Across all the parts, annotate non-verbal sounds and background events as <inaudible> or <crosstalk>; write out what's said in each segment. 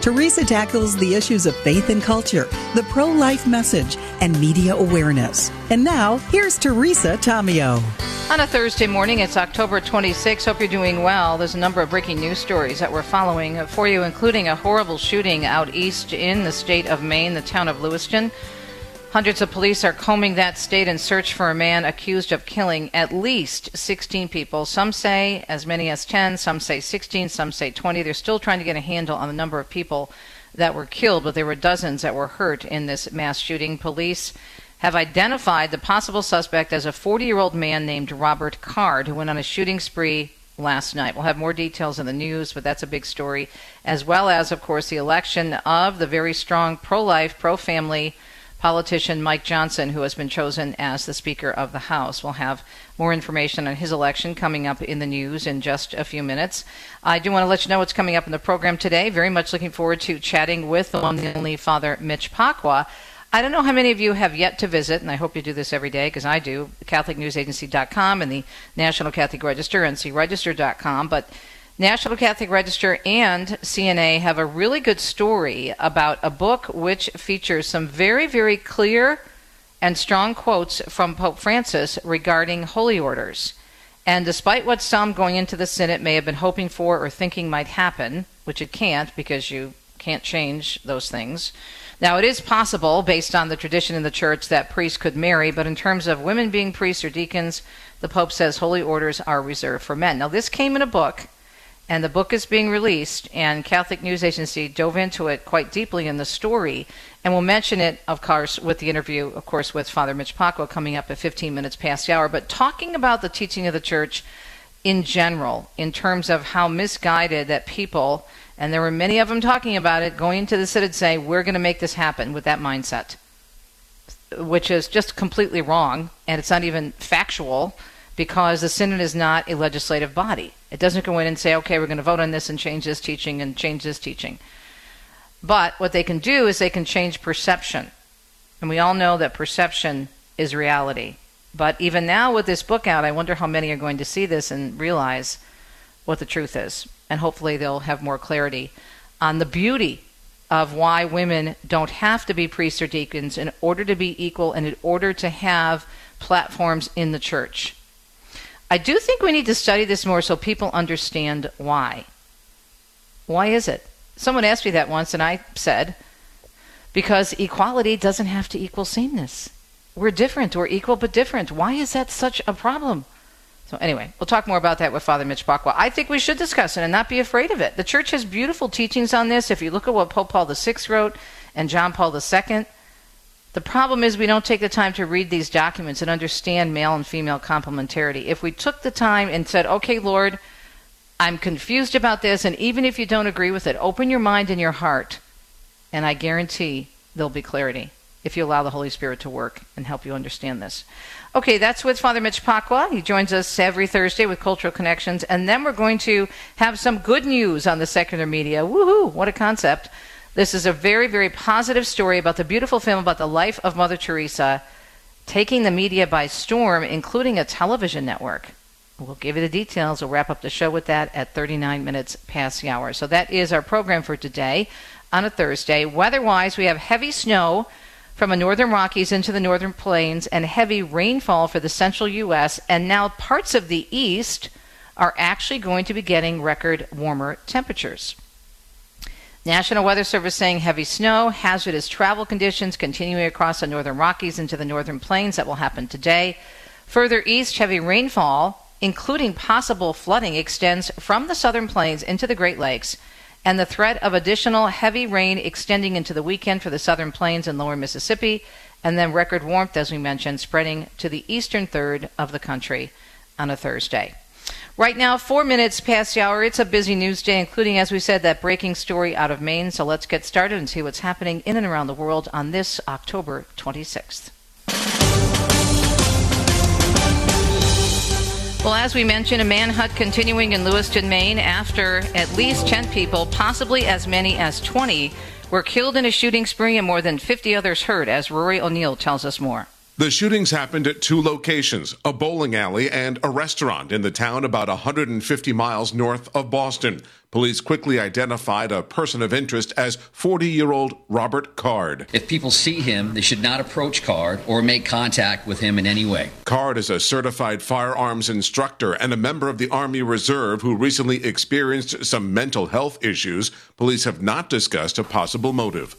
Teresa tackles the issues of faith and culture, the pro life message, and media awareness. And now, here's Teresa Tomeo. On a Thursday morning, it's October 26. Hope you're doing well. There's a number of breaking news stories that we're following for you, including a horrible shooting out east in the state of Maine, the town of Lewiston. Hundreds of police are combing that state in search for a man accused of killing at least 16 people. Some say as many as 10, some say 16, some say 20. They're still trying to get a handle on the number of people that were killed, but there were dozens that were hurt in this mass shooting. Police have identified the possible suspect as a 40 year old man named Robert Card, who went on a shooting spree last night. We'll have more details in the news, but that's a big story, as well as, of course, the election of the very strong pro life, pro family politician Mike Johnson, who has been chosen as the Speaker of the House. We'll have more information on his election coming up in the news in just a few minutes. I do want to let you know what's coming up in the program today. Very much looking forward to chatting with the one and only Father Mitch Pacwa. I don't know how many of you have yet to visit, and I hope you do this every day because I do, CatholicNewsAgency.com and the National Catholic Register, ncregister.com. But National Catholic Register and CNA have a really good story about a book which features some very, very clear and strong quotes from Pope Francis regarding holy orders. And despite what some going into the Synod may have been hoping for or thinking might happen, which it can't because you can't change those things. Now, it is possible, based on the tradition in the church, that priests could marry, but in terms of women being priests or deacons, the Pope says holy orders are reserved for men. Now, this came in a book and the book is being released, and Catholic News Agency dove into it quite deeply in the story, and we'll mention it, of course, with the interview, of course, with Father Mitch Pacwa coming up at 15 minutes past the hour. But talking about the teaching of the church in general, in terms of how misguided that people, and there were many of them talking about it, going into the synod say, we're going to make this happen with that mindset, which is just completely wrong, and it's not even factual because the synod is not a legislative body. It doesn't go in and say, okay, we're going to vote on this and change this teaching and change this teaching. But what they can do is they can change perception. And we all know that perception is reality. But even now, with this book out, I wonder how many are going to see this and realize what the truth is. And hopefully, they'll have more clarity on the beauty of why women don't have to be priests or deacons in order to be equal and in order to have platforms in the church. I do think we need to study this more so people understand why. Why is it? Someone asked me that once, and I said, because equality doesn't have to equal sameness. We're different. We're equal but different. Why is that such a problem? So, anyway, we'll talk more about that with Father Mitch Pacwa. I think we should discuss it and not be afraid of it. The church has beautiful teachings on this. If you look at what Pope Paul VI wrote and John Paul II, the problem is we don't take the time to read these documents and understand male and female complementarity. If we took the time and said, okay, Lord, I'm confused about this, and even if you don't agree with it, open your mind and your heart, and I guarantee there'll be clarity if you allow the Holy Spirit to work and help you understand this. Okay, that's with Father Mitch Pacwa. He joins us every Thursday with Cultural Connections, and then we're going to have some good news on the secular media. Woohoo! What a concept! This is a very, very positive story about the beautiful film about the life of Mother Teresa taking the media by storm, including a television network. We'll give you the details. We'll wrap up the show with that at 39 minutes past the hour. So that is our program for today on a Thursday. Weather wise, we have heavy snow from the northern Rockies into the northern plains and heavy rainfall for the central U.S. And now parts of the east are actually going to be getting record warmer temperatures. National Weather Service saying heavy snow, hazardous travel conditions continuing across the northern Rockies into the northern plains. That will happen today. Further east, heavy rainfall, including possible flooding, extends from the southern plains into the Great Lakes, and the threat of additional heavy rain extending into the weekend for the southern plains and lower Mississippi, and then record warmth, as we mentioned, spreading to the eastern third of the country on a Thursday. Right now, four minutes past the hour. It's a busy news day, including, as we said, that breaking story out of Maine. So let's get started and see what's happening in and around the world on this October 26th. Well, as we mentioned, a manhunt continuing in Lewiston, Maine after at least 10 people, possibly as many as 20, were killed in a shooting spree and more than 50 others hurt, as Rory O'Neill tells us more. The shootings happened at two locations a bowling alley and a restaurant in the town about 150 miles north of Boston. Police quickly identified a person of interest as 40 year old Robert Card. If people see him, they should not approach Card or make contact with him in any way. Card is a certified firearms instructor and a member of the Army Reserve who recently experienced some mental health issues. Police have not discussed a possible motive.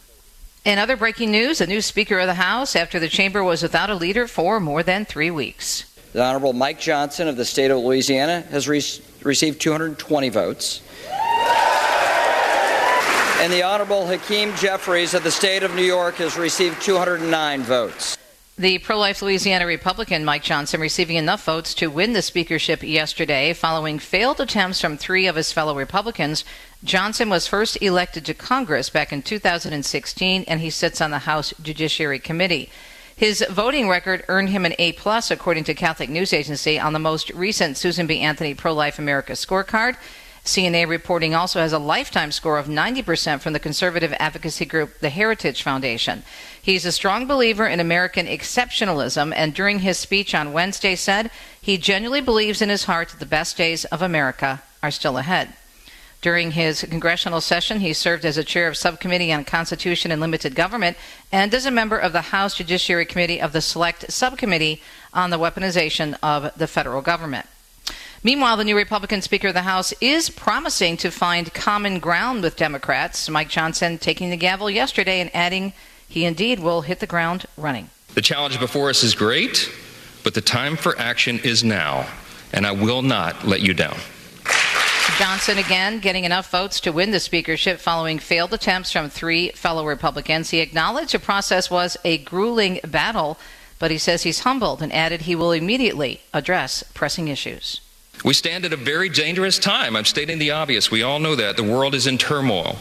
In other breaking news, a new Speaker of the House after the chamber was without a leader for more than three weeks. The Honorable Mike Johnson of the state of Louisiana has re- received 220 votes. And the Honorable Hakeem Jeffries of the state of New York has received 209 votes. The pro life Louisiana Republican Mike Johnson receiving enough votes to win the speakership yesterday following failed attempts from three of his fellow Republicans. Johnson was first elected to Congress back in 2016 and he sits on the House Judiciary Committee. His voting record earned him an A plus according to Catholic News Agency on the most recent Susan B. Anthony Pro Life America scorecard. CNA reporting also has a lifetime score of 90% from the conservative advocacy group the Heritage Foundation. He's a strong believer in American exceptionalism and during his speech on Wednesday said he genuinely believes in his heart that the best days of America are still ahead. During his congressional session, he served as a chair of Subcommittee on Constitution and Limited Government and as a member of the House Judiciary Committee of the Select Subcommittee on the Weaponization of the Federal Government. Meanwhile, the new Republican Speaker of the House is promising to find common ground with Democrats. Mike Johnson taking the gavel yesterday and adding he indeed will hit the ground running. The challenge before us is great, but the time for action is now, and I will not let you down. Johnson again getting enough votes to win the speakership following failed attempts from three fellow Republicans. He acknowledged the process was a grueling battle, but he says he's humbled and added he will immediately address pressing issues. We stand at a very dangerous time. I'm stating the obvious. We all know that. The world is in turmoil.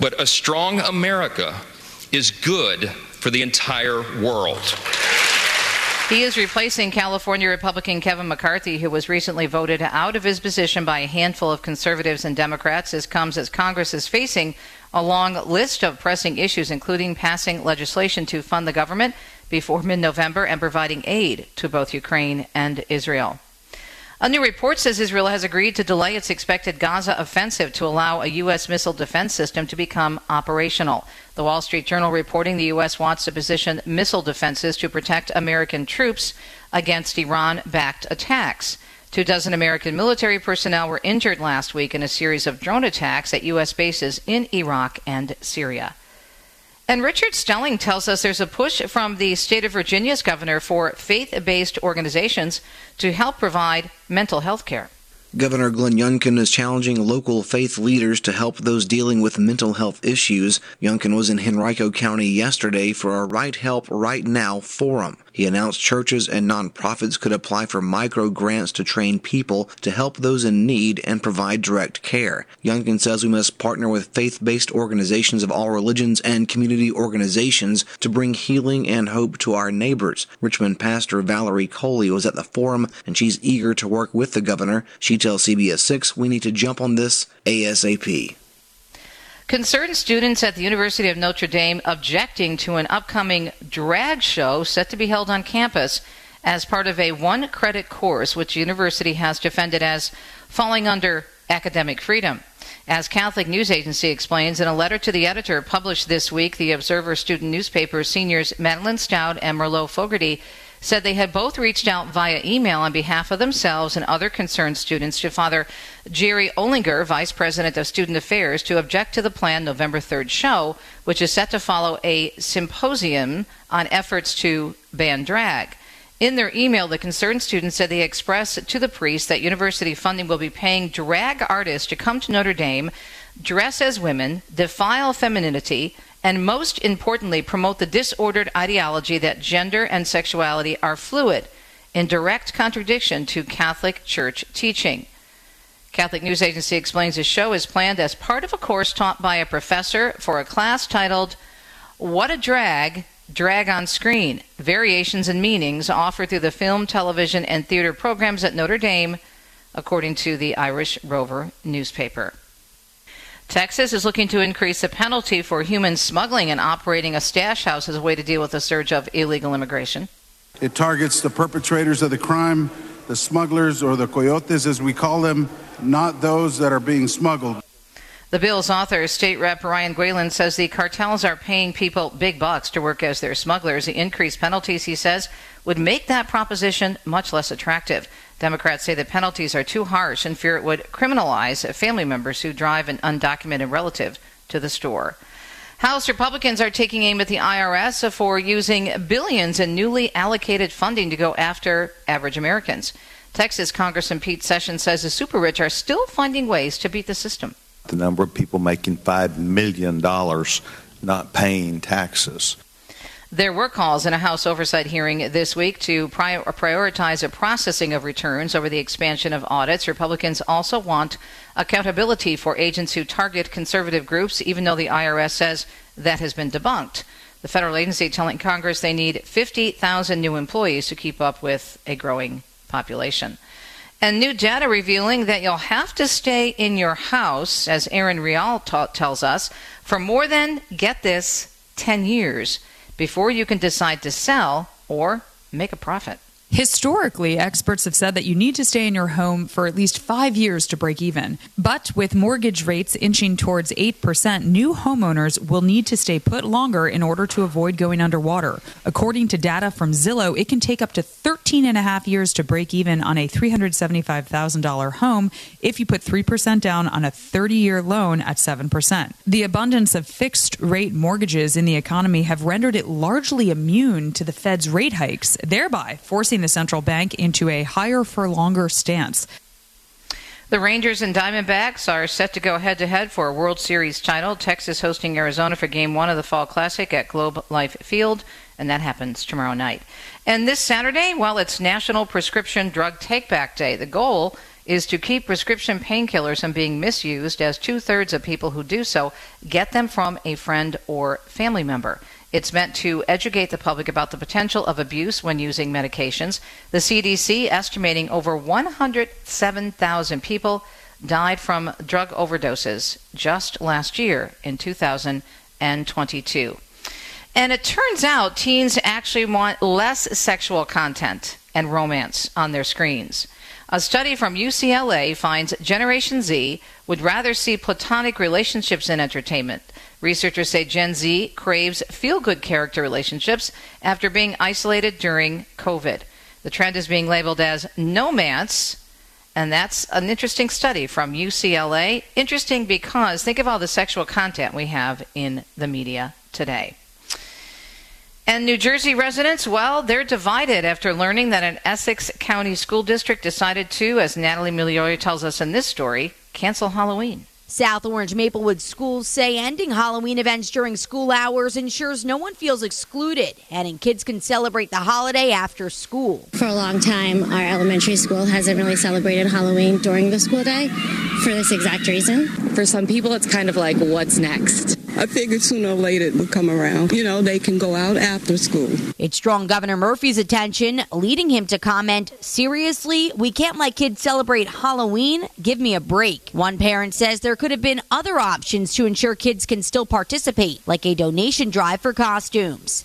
But a strong America is good for the entire world. He is replacing California Republican Kevin McCarthy, who was recently voted out of his position by a handful of conservatives and Democrats. This comes as Congress is facing a long list of pressing issues, including passing legislation to fund the government before mid November and providing aid to both Ukraine and Israel. A new report says Israel has agreed to delay its expected Gaza offensive to allow a U.S. missile defense system to become operational. The Wall Street Journal reporting the U.S. wants to position missile defenses to protect American troops against Iran backed attacks. Two dozen American military personnel were injured last week in a series of drone attacks at U.S. bases in Iraq and Syria. And Richard Stelling tells us there's a push from the state of Virginia's governor for faith based organizations to help provide mental health care. Governor Glenn Youngkin is challenging local faith leaders to help those dealing with mental health issues. Youngkin was in Henrico County yesterday for a Right Help Right Now forum. He announced churches and nonprofits could apply for micro grants to train people to help those in need and provide direct care. Youngkin says we must partner with faith-based organizations of all religions and community organizations to bring healing and hope to our neighbors. Richmond pastor Valerie Coley was at the forum and she's eager to work with the governor. She tells CBS 6 we need to jump on this ASAP. Concerned students at the University of Notre Dame objecting to an upcoming drag show set to be held on campus as part of a one credit course which the university has defended as falling under academic freedom. As Catholic News Agency explains in a letter to the editor published this week, the Observer student newspaper seniors Madeline Stout and Merlot Fogarty said they had both reached out via email on behalf of themselves and other concerned students to Father Gerry Olinger, Vice President of Student Affairs, to object to the planned November 3rd show, which is set to follow a symposium on efforts to ban drag. In their email, the concerned students said they expressed to the priest that university funding will be paying drag artists to come to Notre Dame, dress as women, defile femininity, and most importantly, promote the disordered ideology that gender and sexuality are fluid, in direct contradiction to Catholic Church teaching. Catholic News Agency explains the show is planned as part of a course taught by a professor for a class titled What a Drag drag on screen, variations and meanings offered through the film, television, and theater programs at Notre Dame, according to the Irish Rover newspaper. Texas is looking to increase the penalty for human smuggling and operating a stash house as a way to deal with the surge of illegal immigration. It targets the perpetrators of the crime, the smugglers, or the coyotes as we call them, not those that are being smuggled. The bill's author, State Rep Ryan Guillen, says the cartels are paying people big bucks to work as their smugglers. The increased penalties, he says, would make that proposition much less attractive. Democrats say the penalties are too harsh and fear it would criminalize family members who drive an undocumented relative to the store. House Republicans are taking aim at the IRS for using billions in newly allocated funding to go after average Americans. Texas Congressman Pete Sessions says the super rich are still finding ways to beat the system the number of people making $5 million not paying taxes. There were calls in a House oversight hearing this week to prioritize a processing of returns over the expansion of audits. Republicans also want accountability for agents who target conservative groups, even though the IRS says that has been debunked. The federal agency telling Congress they need 50,000 new employees to keep up with a growing population. And new data revealing that you'll have to stay in your house, as Aaron Real ta- tells us, for more than, get this, 10 years before you can decide to sell or make a profit. Historically, experts have said that you need to stay in your home for at least five years to break even. But with mortgage rates inching towards 8%, new homeowners will need to stay put longer in order to avoid going underwater. According to data from Zillow, it can take up to 13 and a half years to break even on a $375,000 home if you put 3% down on a 30 year loan at 7%. The abundance of fixed rate mortgages in the economy have rendered it largely immune to the Fed's rate hikes, thereby forcing the central bank into a higher for longer stance. The Rangers and Diamondbacks are set to go head to head for a World Series title. Texas hosting Arizona for game one of the Fall Classic at Globe Life Field, and that happens tomorrow night. And this Saturday, well, it's National Prescription Drug Takeback Day. The goal is to keep prescription painkillers from being misused, as two thirds of people who do so get them from a friend or family member. It's meant to educate the public about the potential of abuse when using medications. The CDC estimating over 107,000 people died from drug overdoses just last year in 2022. And it turns out teens actually want less sexual content and romance on their screens. A study from UCLA finds Generation Z would rather see platonic relationships in entertainment. Researchers say Gen Z craves feel good character relationships after being isolated during COVID. The trend is being labeled as nomance, and that's an interesting study from UCLA. Interesting because think of all the sexual content we have in the media today. And New Jersey residents, well, they're divided after learning that an Essex County school district decided to, as Natalie Migliore tells us in this story, cancel Halloween. South Orange Maplewood schools say ending Halloween events during school hours ensures no one feels excluded, and kids can celebrate the holiday after school. For a long time, our elementary school hasn't really celebrated Halloween during the school day for this exact reason. For some people, it's kind of like, what's next? I figured sooner or later it would come around. You know, they can go out after school. It's drawn Governor Murphy's attention, leading him to comment, Seriously, we can't let kids celebrate Halloween? Give me a break. One parent says there could have been other options to ensure kids can still participate, like a donation drive for costumes.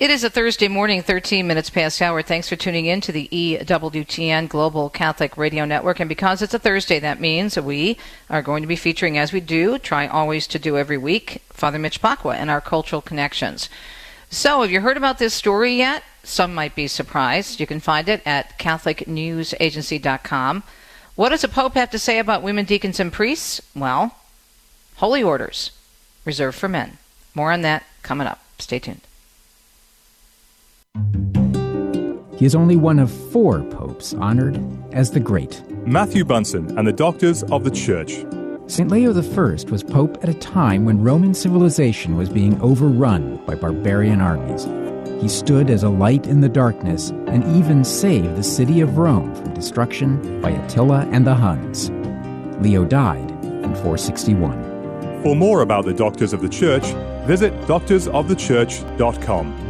It is a Thursday morning, 13 minutes past hour. Thanks for tuning in to the EWTN Global Catholic Radio Network. And because it's a Thursday, that means we are going to be featuring, as we do, try always to do every week, Father Mitch Pacwa and our cultural connections. So, have you heard about this story yet? Some might be surprised. You can find it at CatholicNewsAgency.com. What does the Pope have to say about women deacons and priests? Well, holy orders reserved for men. More on that coming up. Stay tuned. He is only one of four popes honored as the Great. Matthew Bunson and the Doctors of the Church. St. Leo I was pope at a time when Roman civilization was being overrun by barbarian armies. He stood as a light in the darkness and even saved the city of Rome from destruction by Attila and the Huns. Leo died in 461. For more about the Doctors of the Church, visit doctorsofthechurch.com.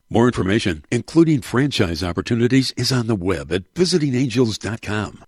More information, including franchise opportunities, is on the web at visitingangels.com.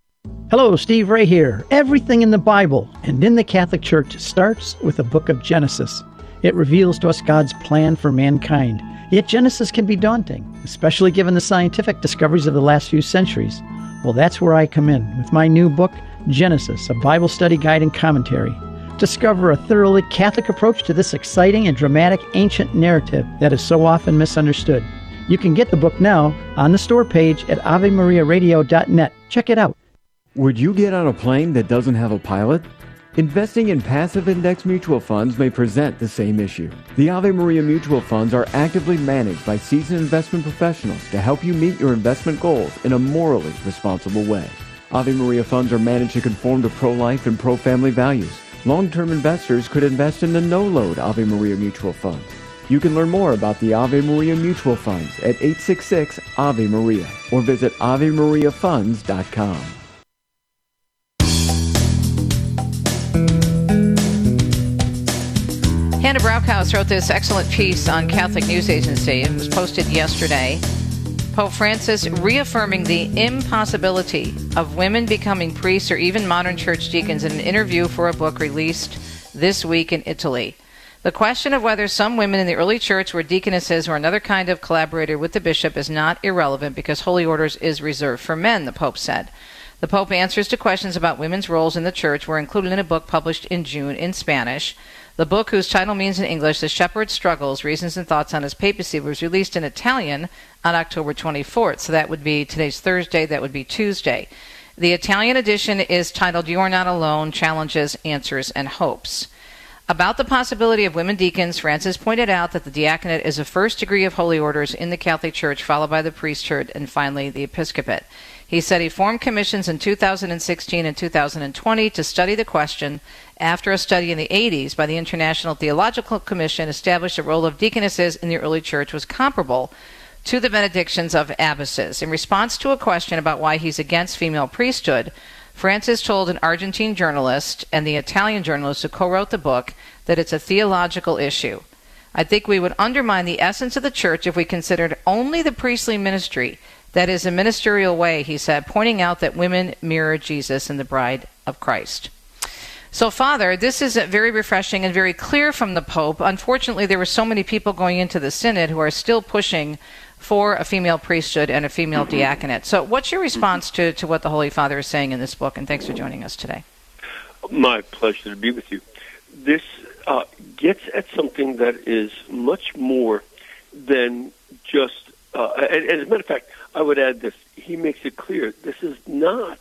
Hello, Steve Ray here. Everything in the Bible and in the Catholic Church starts with the book of Genesis. It reveals to us God's plan for mankind. Yet Genesis can be daunting, especially given the scientific discoveries of the last few centuries. Well, that's where I come in with my new book, Genesis, a Bible study guide and commentary. Discover a thoroughly Catholic approach to this exciting and dramatic ancient narrative that is so often misunderstood. You can get the book now on the store page at AveMariaRadio.net. Check it out. Would you get on a plane that doesn't have a pilot? Investing in passive index mutual funds may present the same issue. The Ave Maria mutual funds are actively managed by seasoned investment professionals to help you meet your investment goals in a morally responsible way. Ave Maria funds are managed to conform to pro-life and pro-family values. Long-term investors could invest in the no-load Ave Maria mutual Fund. You can learn more about the Ave Maria mutual funds at 866 Ave Maria or visit AveMariaFunds.com. Hannah Brockhaus wrote this excellent piece on Catholic News Agency. It was posted yesterday. Pope Francis reaffirming the impossibility of women becoming priests or even modern church deacons in an interview for a book released this week in Italy. The question of whether some women in the early church were deaconesses or another kind of collaborator with the bishop is not irrelevant because holy orders is reserved for men, the Pope said. The Pope answers to questions about women's roles in the church were included in a book published in June in Spanish. The book, whose title means in English The Shepherd's Struggles, Reasons and Thoughts on His Papacy, was released in Italian on October 24th. So that would be today's Thursday, that would be Tuesday. The Italian edition is titled You Are Not Alone Challenges, Answers, and Hopes. About the possibility of women deacons, Francis pointed out that the diaconate is a first degree of holy orders in the Catholic Church, followed by the priesthood, and finally the episcopate. He said he formed commissions in 2016 and 2020 to study the question after a study in the 80s by the International Theological Commission established the role of deaconesses in the early church was comparable to the benedictions of abbesses. In response to a question about why he's against female priesthood, Francis told an Argentine journalist and the Italian journalist who co wrote the book that it's a theological issue. I think we would undermine the essence of the church if we considered only the priestly ministry. That is a ministerial way, he said, pointing out that women mirror Jesus and the bride of Christ. So, Father, this is very refreshing and very clear from the Pope. Unfortunately, there were so many people going into the Synod who are still pushing for a female priesthood and a female mm-hmm. diaconate. So, what's your response to, to what the Holy Father is saying in this book? And thanks for joining us today. My pleasure to be with you. This uh, gets at something that is much more than just, uh, and, and as a matter of fact, I would add this. He makes it clear this is not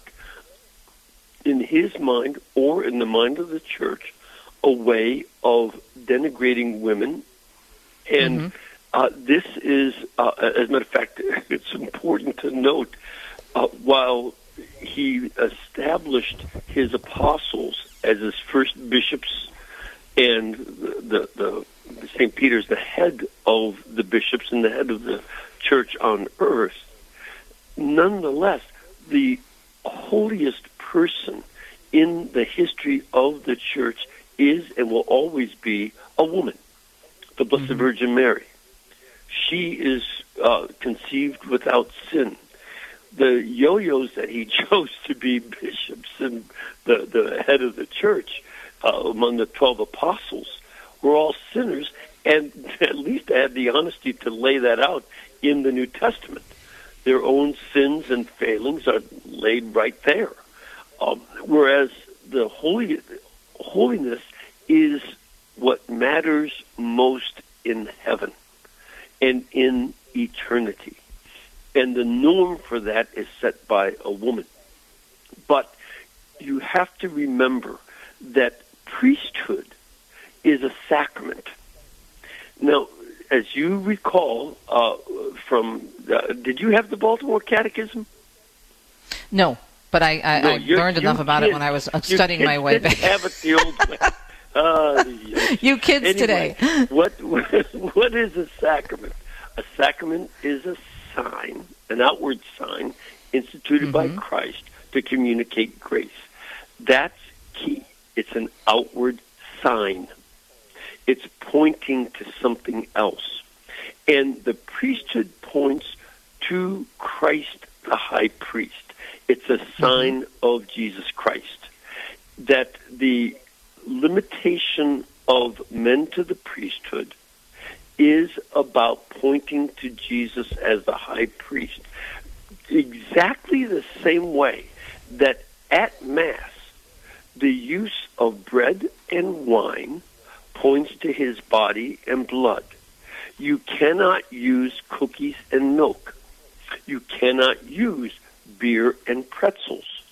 in his mind or in the mind of the church a way of denigrating women. And mm-hmm. uh, this is, uh, as a matter of fact, <laughs> it's important to note uh, while he established his apostles as his first bishops and the, the, the St. Peter's the head of the bishops and the head of the church on earth, nonetheless, the holiest person in the history of the church is and will always be a woman, the Blessed mm-hmm. Virgin Mary. She is uh, conceived without sin. The yo-yos that he <laughs> chose to be bishops and the, the head of the church uh, among the 12 apostles were all sinners, and <laughs> at least they had the honesty to lay that out in the New Testament their own sins and failings are laid right there. Um, whereas the holy holiness is what matters most in heaven and in eternity. And the norm for that is set by a woman. But you have to remember that priesthood is a sacrament. Now, as you recall uh, from, uh, did you have the Baltimore Catechism? No, but I, I, No, I learned enough about it when I was uh, studying my way back. Have it the old way. <laughs> Uh, You kids anyway, today. <laughs> What <laughs> what is a sacrament? A sacrament is a sign, an outward sign instituted by Mm-hmm. Christ to communicate grace. That's key. It's an outward sign. It's pointing to something else. And the priesthood points to Christ the high priest. It's a sign of Jesus Christ. That the limitation of men to the priesthood is about pointing to Jesus as the high priest. Exactly the same way that at Mass, the use of bread and wine points to his body and blood. You cannot use cookies and milk. You cannot use beer and pretzels.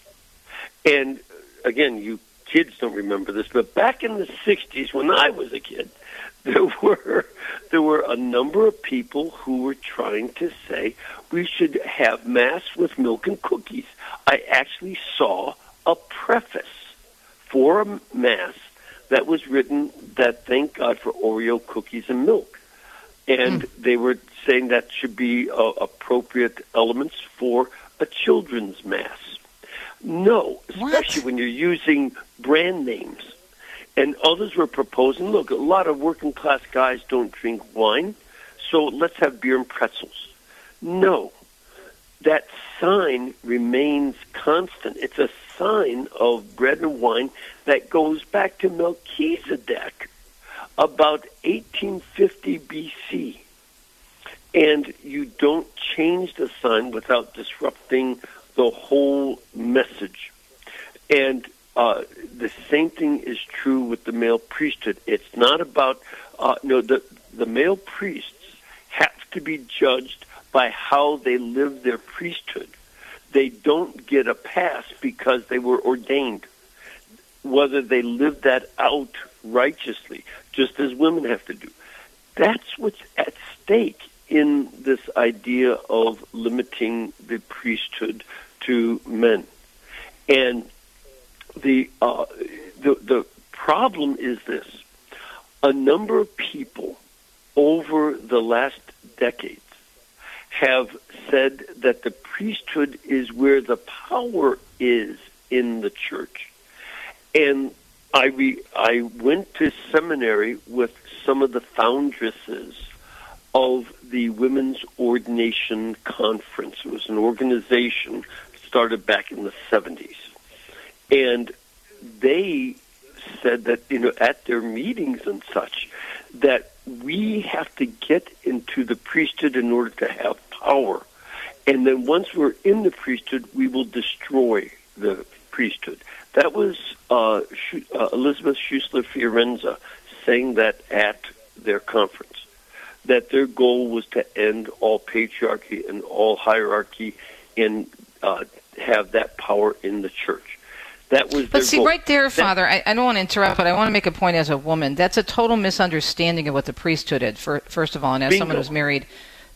And again, you kids don't remember this, but back in the 60s when I was a kid, <laughs> there were there were a number of people who were trying to say we should have mass with milk and cookies. I actually saw a preface for a mass that was written that thank God for Oreo cookies and milk. And they were saying that should be uh, appropriate elements for a children's mass. No, especially when you're using brand names. And others were proposing, look, a lot of working class guys don't drink wine, so let's have beer and pretzels. No, that sign remains constant. It's a sign of bread and wine that goes back to Melchizedek about 1850 BC. And you don't change the sign without disrupting the whole message. And uh, the same thing is true with the male priesthood. It's not about, uh, no, the, the male priests have to be judged by how they live their priesthood. They don't get a pass because they were ordained. Whether they live that out righteously, just as women have to do. That's what's at stake in this idea of limiting the priesthood to men. And the uh, the the problem is this: a number of people over the last decades have said that the priesthood is where the power is in the church, and I re- I went to seminary with some of the foundresses of the Women's Ordination Conference. It was an organization started back in the 70s. And they said that, you know, at their meetings and such, that we have to get into the priesthood in order to have power. And then once we're in the priesthood, we will destroy the priesthood. That was uh, uh, Elisabeth Schussler Fiorenza saying that at their conference that their goal was to end all patriarchy and all hierarchy and uh, have that power in the church. That was But see, goal. right there, Father, I, I don't want to interrupt, but I want to make a point as a woman. That's a total misunderstanding of what the priesthood is, for, first of all, and as someone who's married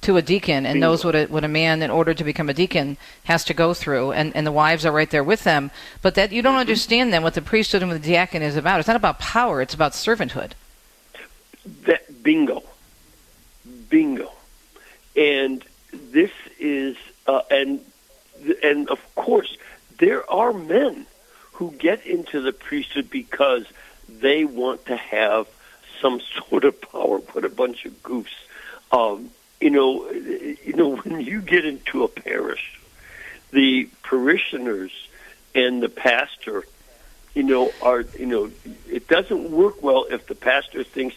to a deacon and Bingo. knows what a, what a man, in order to become a deacon, has to go through, and, and the wives are right there with them. But that you don't understand then what the priesthood and what the deacon is about. It's not about power; it's about servanthood. That bingo, bingo, and this is uh, and and of course there are men who get into the priesthood because they want to have some sort of power. What a bunch of goofs! Um, you know, you know when you get into a parish, the parishioners and the pastor you know, are you know, it doesn't work well if the pastor thinks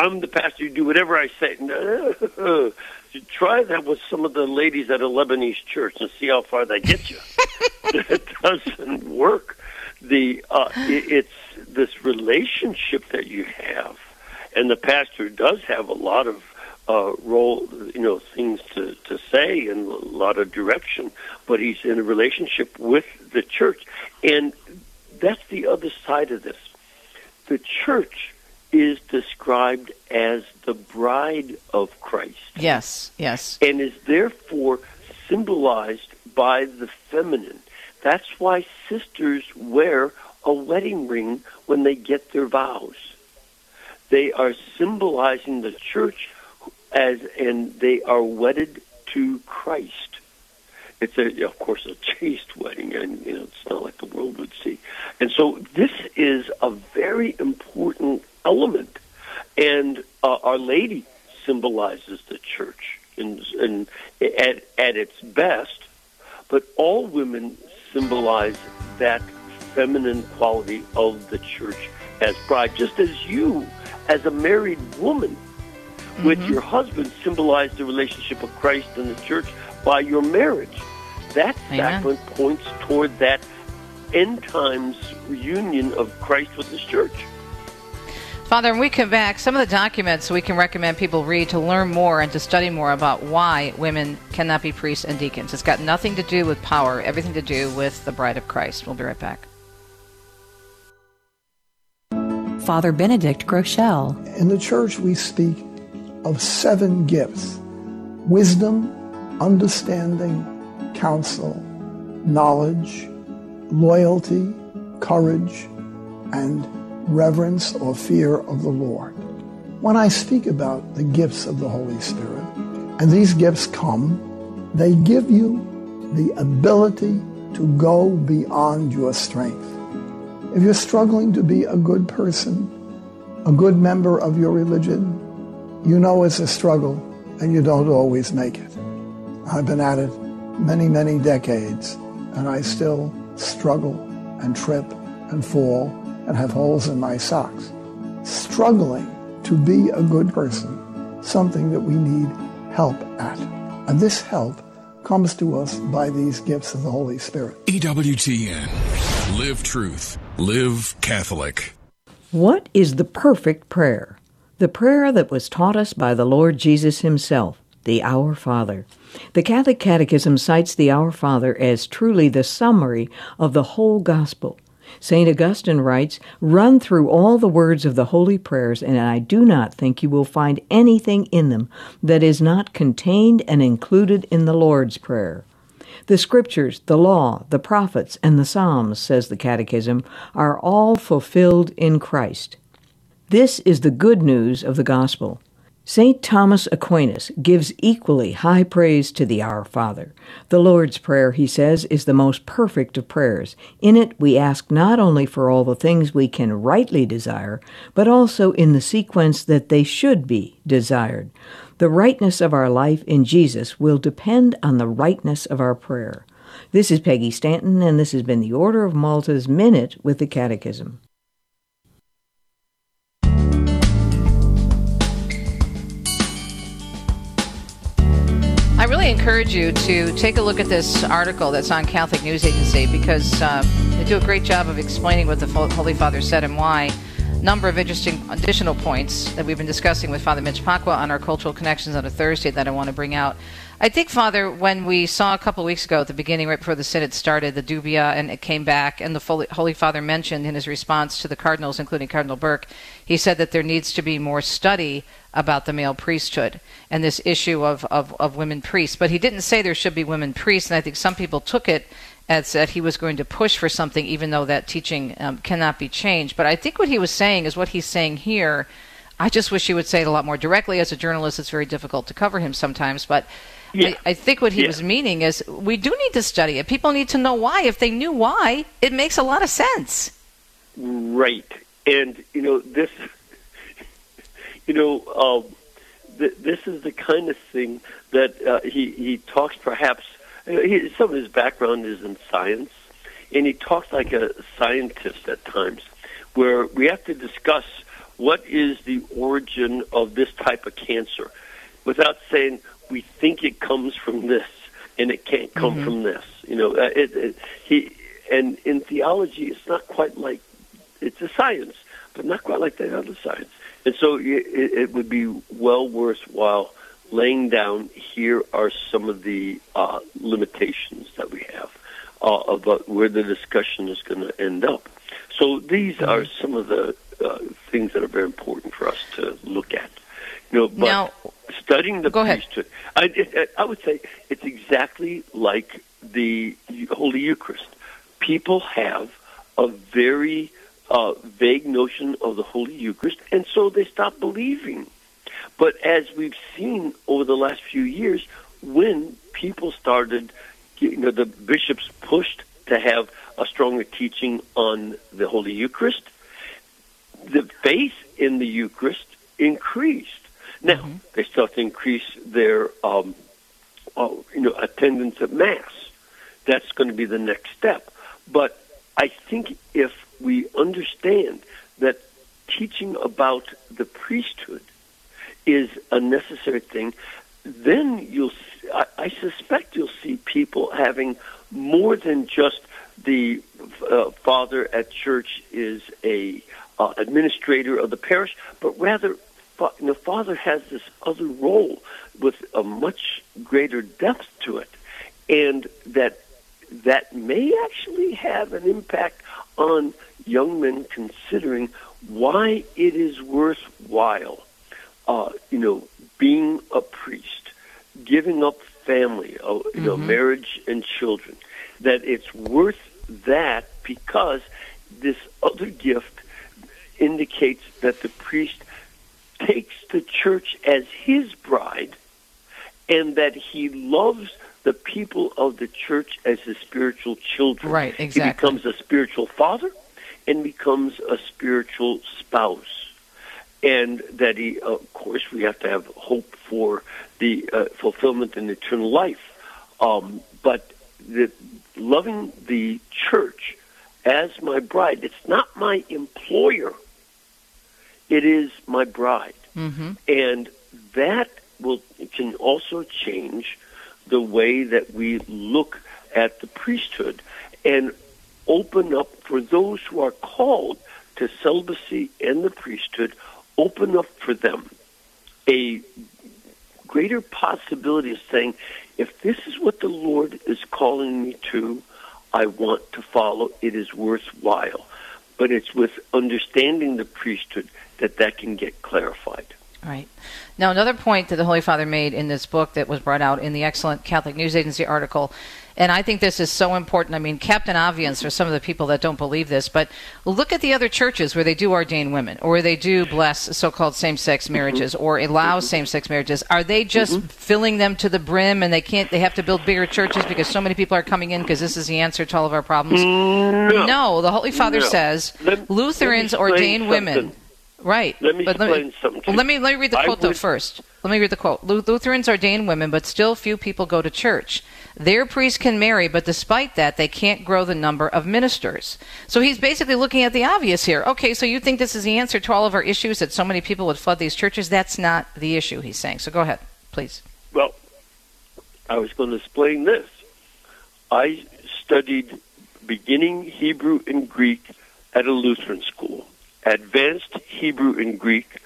I'm the pastor. You do whatever I say. No, try that with some of the ladies at a Lebanese church and see how far they get you. <laughs> it doesn't work. The uh, it, it's this relationship that you have, and the pastor does have a lot of uh, role, you know, things to, to say and a lot of direction, but he's in a relationship with the church. And that's the other side of this. The church is described as the bride of Christ. Yes, yes. And is therefore symbolized by the feminine. That's why sisters wear a wedding ring when they get their vows. They are symbolizing the church as and they are wedded to Christ. It's a, of course, a chaste wedding, and you know it's not like the world would see. And so this is a very important element, and uh, Our Lady symbolizes the church in, in at at its best, but all women symbolize that feminine quality of the church as bride, just as you, as a married woman, mm-hmm. with your husband, symbolize the relationship of Christ and the church by your marriage. That sacrament points toward that end times reunion of Christ with His church. Father, when we come back, some of the documents we can recommend people read to learn more and to study more about why women cannot be priests and deacons. It's got nothing to do with power, everything to do with the bride of Christ. We'll be right back. Father Benedict Groeschel. In the church, we speak of seven gifts wisdom, understanding, counsel, knowledge, loyalty, courage, and reverence or fear of the Lord. When I speak about the gifts of the Holy Spirit, and these gifts come, they give you the ability to go beyond your strength. If you're struggling to be a good person, a good member of your religion, you know it's a struggle and you don't always make it. I've been at it many, many decades, and I still struggle and trip and fall and have holes in my socks. Struggling to be a good person, something that we need help at. And this help comes to us by these gifts of the Holy Spirit. EWTN. Live truth. Live Catholic. What is the perfect prayer? The prayer that was taught us by the Lord Jesus himself, the Our Father. The Catholic Catechism cites the Our Father as truly the summary of the whole gospel. St. Augustine writes, Run through all the words of the holy prayers, and I do not think you will find anything in them that is not contained and included in the Lord's Prayer. The Scriptures, the Law, the Prophets, and the Psalms, says the Catechism, are all fulfilled in Christ. This is the good news of the Gospel. St. Thomas Aquinas gives equally high praise to the Our Father. The Lord's Prayer, he says, is the most perfect of prayers. In it, we ask not only for all the things we can rightly desire, but also in the sequence that they should be desired. The rightness of our life in Jesus will depend on the rightness of our prayer. This is Peggy Stanton, and this has been the Order of Malta's Minute with the Catechism. Encourage you to take a look at this article that's on Catholic News Agency because uh, they do a great job of explaining what the Holy Father said and why. Number of interesting additional points that we've been discussing with Father Mitch Pacwa on our cultural connections on a Thursday that I want to bring out. I think, Father, when we saw a couple weeks ago at the beginning, right before the Synod started, the dubia, and it came back, and the Holy Father mentioned in his response to the cardinals, including Cardinal Burke, he said that there needs to be more study about the male priesthood and this issue of, of, of women priests. But he didn't say there should be women priests, and I think some people took it as that he was going to push for something, even though that teaching um, cannot be changed. But I think what he was saying is what he's saying here. I just wish he would say it a lot more directly. As a journalist, it's very difficult to cover him sometimes, but yeah. I, I, think what he yeah. was meaning is we do need to study it. People need to know why. If they knew why, it makes a lot of sense. Right. And, you know, this, <laughs> you know, um, th- this is the kind of thing that uh, he, he talks perhaps, he, some of his background is in science, and he talks like a scientist at times, where we have to discuss what is the origin of this type of cancer without saying, we think it comes from this, and it can't come mm-hmm. from this. You know, uh, it, it, he and in theology, it's not quite like it's a science, but not quite like that other science. And so it, it would be well worthwhile laying down. Here are some of the uh, limitations that we have uh, about where the discussion is going to end up. So these mm-hmm. are some of the uh, things that are very important for us to look at. Know, but Now- studying the Go ahead. priesthood, I, I would say it's exactly like the Holy Eucharist. People have a very uh, vague notion of the Holy Eucharist, and so they stop believing. But as we've seen over the last few years, when people started, you know, the bishops pushed to have a stronger teaching on the Holy Eucharist, the faith in the Eucharist increased. Now they still have to increase their, um, uh, you know, attendance at mass. That's going to be the next step. But I think if we understand that teaching about the priesthood is a necessary thing, then you'll. s- I, I suspect you'll see people having more than just the uh, father at church is a uh, administrator of the parish, but rather, fa- know, father has this other role with a much greater depth to it, and that that may actually have an impact on young men considering why it is worthwhile, uh, you know, being a priest, giving up family, uh, you know, Mhm. marriage and children. That it's worth that because this other gift indicates that the priest takes the church as his bride and that he loves the people of the church as his spiritual children. Right, exactly. He becomes a spiritual father and becomes a spiritual spouse. And that he, of course, we have to have hope for the uh, fulfillment in eternal life. Um, but the, loving the church as my bride, it's not my employer. It is my bride. Mm-hmm. and that will can also change the way that we look at the priesthood and open up for those who are called to celibacy and the priesthood open up for them a greater possibility of saying if this is what the lord is calling me to i want to follow. It is worthwhile. But it's with understanding the priesthood that that can get clarified Right. Now, another point that the Holy Father made in this book that was brought out in the excellent Catholic News Agency article, and I think this is so important. I mean, Captain Obvious are some of the people that don't believe this, but look at the other churches where they do ordain women, or where they do bless so called same sex mm-hmm. marriages, or allow mm-hmm. same sex marriages. Are they just mm-hmm. filling them to the brim and they can't, they have to build bigger churches because so many people are coming in because this is the answer to all of our problems? No. the Holy Father No. says Let- Lutherans let ordain women. Right. Let me but explain something to Well, let me let me read the quote though first. Let me read the quote. Lutherans ordain women, but still few people go to church. Their priests can marry, but despite that, they can't grow the number of ministers. So he's basically looking at the obvious here. Okay, so you think this is the answer to all of our issues that so many people would flood these churches? That's not the issue, he's saying. So go ahead, please. Well, I was going to explain this. I studied beginning Hebrew and Greek at a Lutheran school, advanced Hebrew and Greek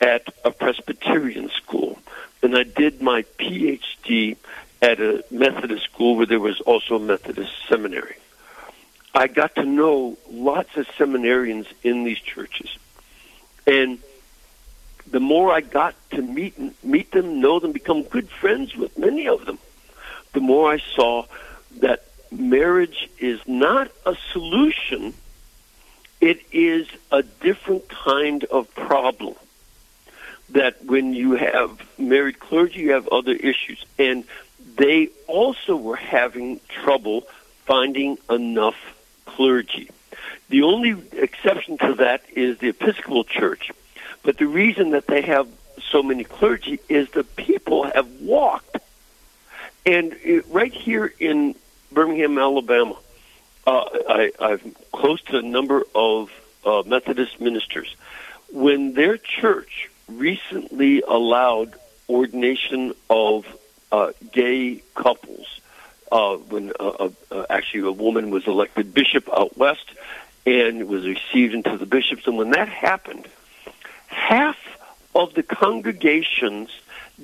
at a Presbyterian school, and I did my PhD at a Methodist school where there was also a Methodist seminary. I got to know lots of seminarians in these churches. And the more I got to meet meet them, know them, become good friends with many of them, the more I saw that marriage is not a solution. It is a different kind of problem. That when you have married clergy, you have other issues, and they also were having trouble finding enough clergy. The only exception to that is the Episcopal Church. But the reason that they have so many clergy is the people have walked. And it, right here in Birmingham, Alabama, uh, I, I'm close to a number of uh, Methodist ministers. When their church recently allowed ordination of uh, gay couples, uh, when uh, uh, uh, actually a woman was elected bishop out west and was received into the bishops, and when that happened, half of the congregations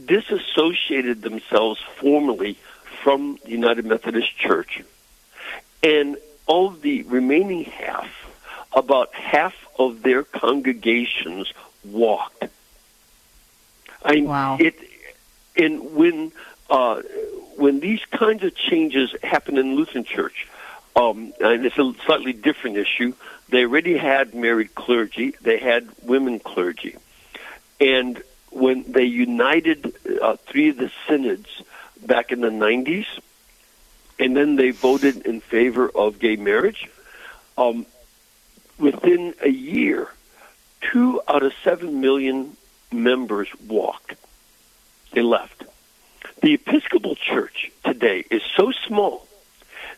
disassociated themselves formally from the United Methodist Church, and of the remaining half about half of their congregations walked. I wow. it and when uh, when these kinds of changes happen in Lutheran Church, um, and it's a slightly different issue. They already had married clergy. They had women clergy, and when they united uh, three of the synods back in the '90s, and then they voted in favor of gay marriage. Um, within a year, two out of seven million members walked. They left. The Episcopal Church today is so small